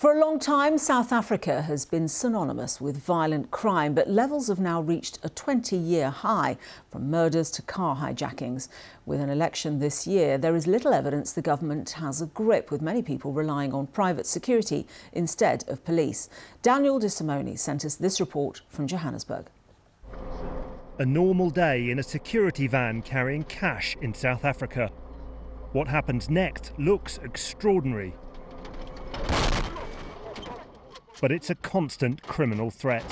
For a long time, South Africa has been synonymous with violent crime, but levels have now reached a 20 year high, from murders to car hijackings. With an election this year, there is little evidence the government has a grip, with many people relying on private security instead of police. Daniel De Simone sent us this report from Johannesburg. A normal day in a security van carrying cash in South Africa. What happens next looks extraordinary but it's a constant criminal threat.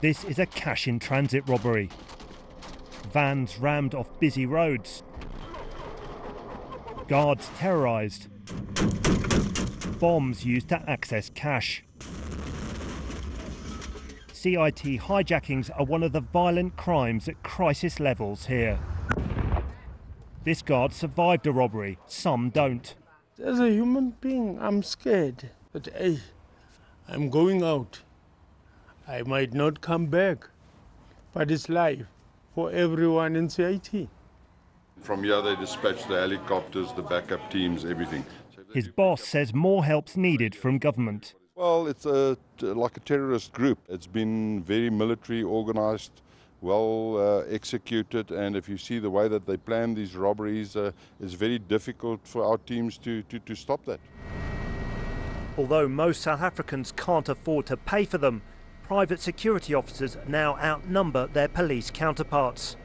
This is a cash in transit robbery. Vans rammed off busy roads. Guards terrorised. Bombs used to access cash. CIT hijackings are one of the violent crimes at crisis levels here. This guard survived a robbery, some don't. As a human being, I'm scared. But hey, I'm going out. I might not come back, but it's life for everyone in CIT. From here, they dispatch the helicopters, the backup teams, everything. His boss says more help's needed from government. Well, it's a, like a terrorist group. It's been very military organized, well uh, executed, and if you see the way that they plan these robberies, uh, it's very difficult for our teams to, to, to stop that. Although most South Africans can't afford to pay for them, private security officers now outnumber their police counterparts.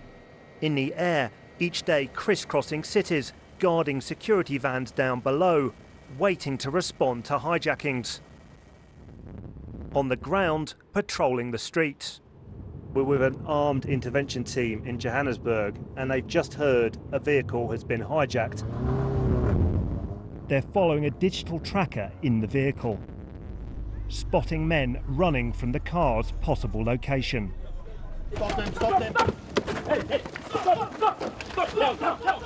In the air, each day crisscrossing cities, guarding security vans down below, waiting to respond to hijackings. On the ground, patrolling the streets. We're with an armed intervention team in Johannesburg, and they've just heard a vehicle has been hijacked. They're following a digital tracker in the vehicle, spotting men running from the car's possible location. Stop them, stop them. Hey, hey, stop, stop, stop, no, no, no,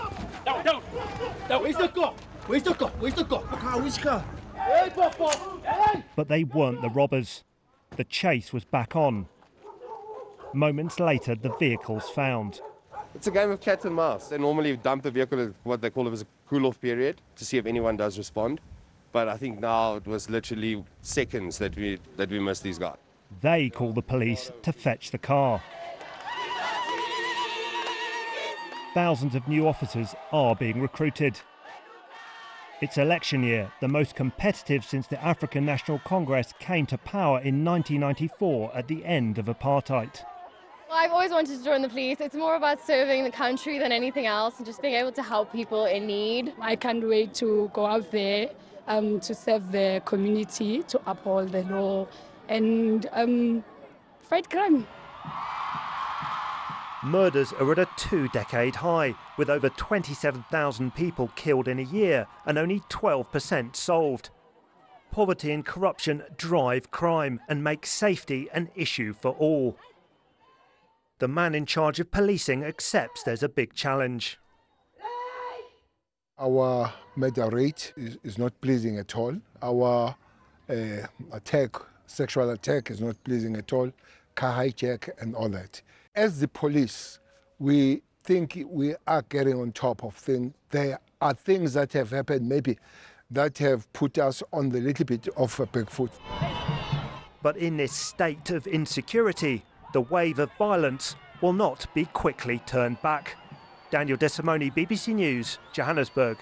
no, no, no, where's the car? Where's the car? Where's the car? The car, which car? Hey, Papa, hey! But they weren't the robbers. The chase was back on. Moments later, the vehicle's found. It's a game of cat and mouse. They normally dump the vehicle at what they call it as a cool off period to see if anyone does respond. But I think now it was literally seconds that we that we missed these guys. They call the police to fetch the car. Thousands of new officers are being recruited. It's election year, the most competitive since the African National Congress came to power in 1994 at the end of apartheid. I've always wanted to join the police. It's more about serving the country than anything else and just being able to help people in need. I can't wait to go out there um, to serve the community, to uphold the law and um, fight crime. Murders are at a two decade high, with over 27,000 people killed in a year and only 12% solved. Poverty and corruption drive crime and make safety an issue for all the man in charge of policing accepts there's a big challenge. Our murder rate is, is not pleasing at all. Our uh, attack, sexual attack, is not pleasing at all. Car hijack and all that. As the police, we think we are getting on top of things. There are things that have happened, maybe, that have put us on the little bit of a back foot. But in this state of insecurity, the wave of violence will not be quickly turned back. Daniel De Simone, BBC News, Johannesburg.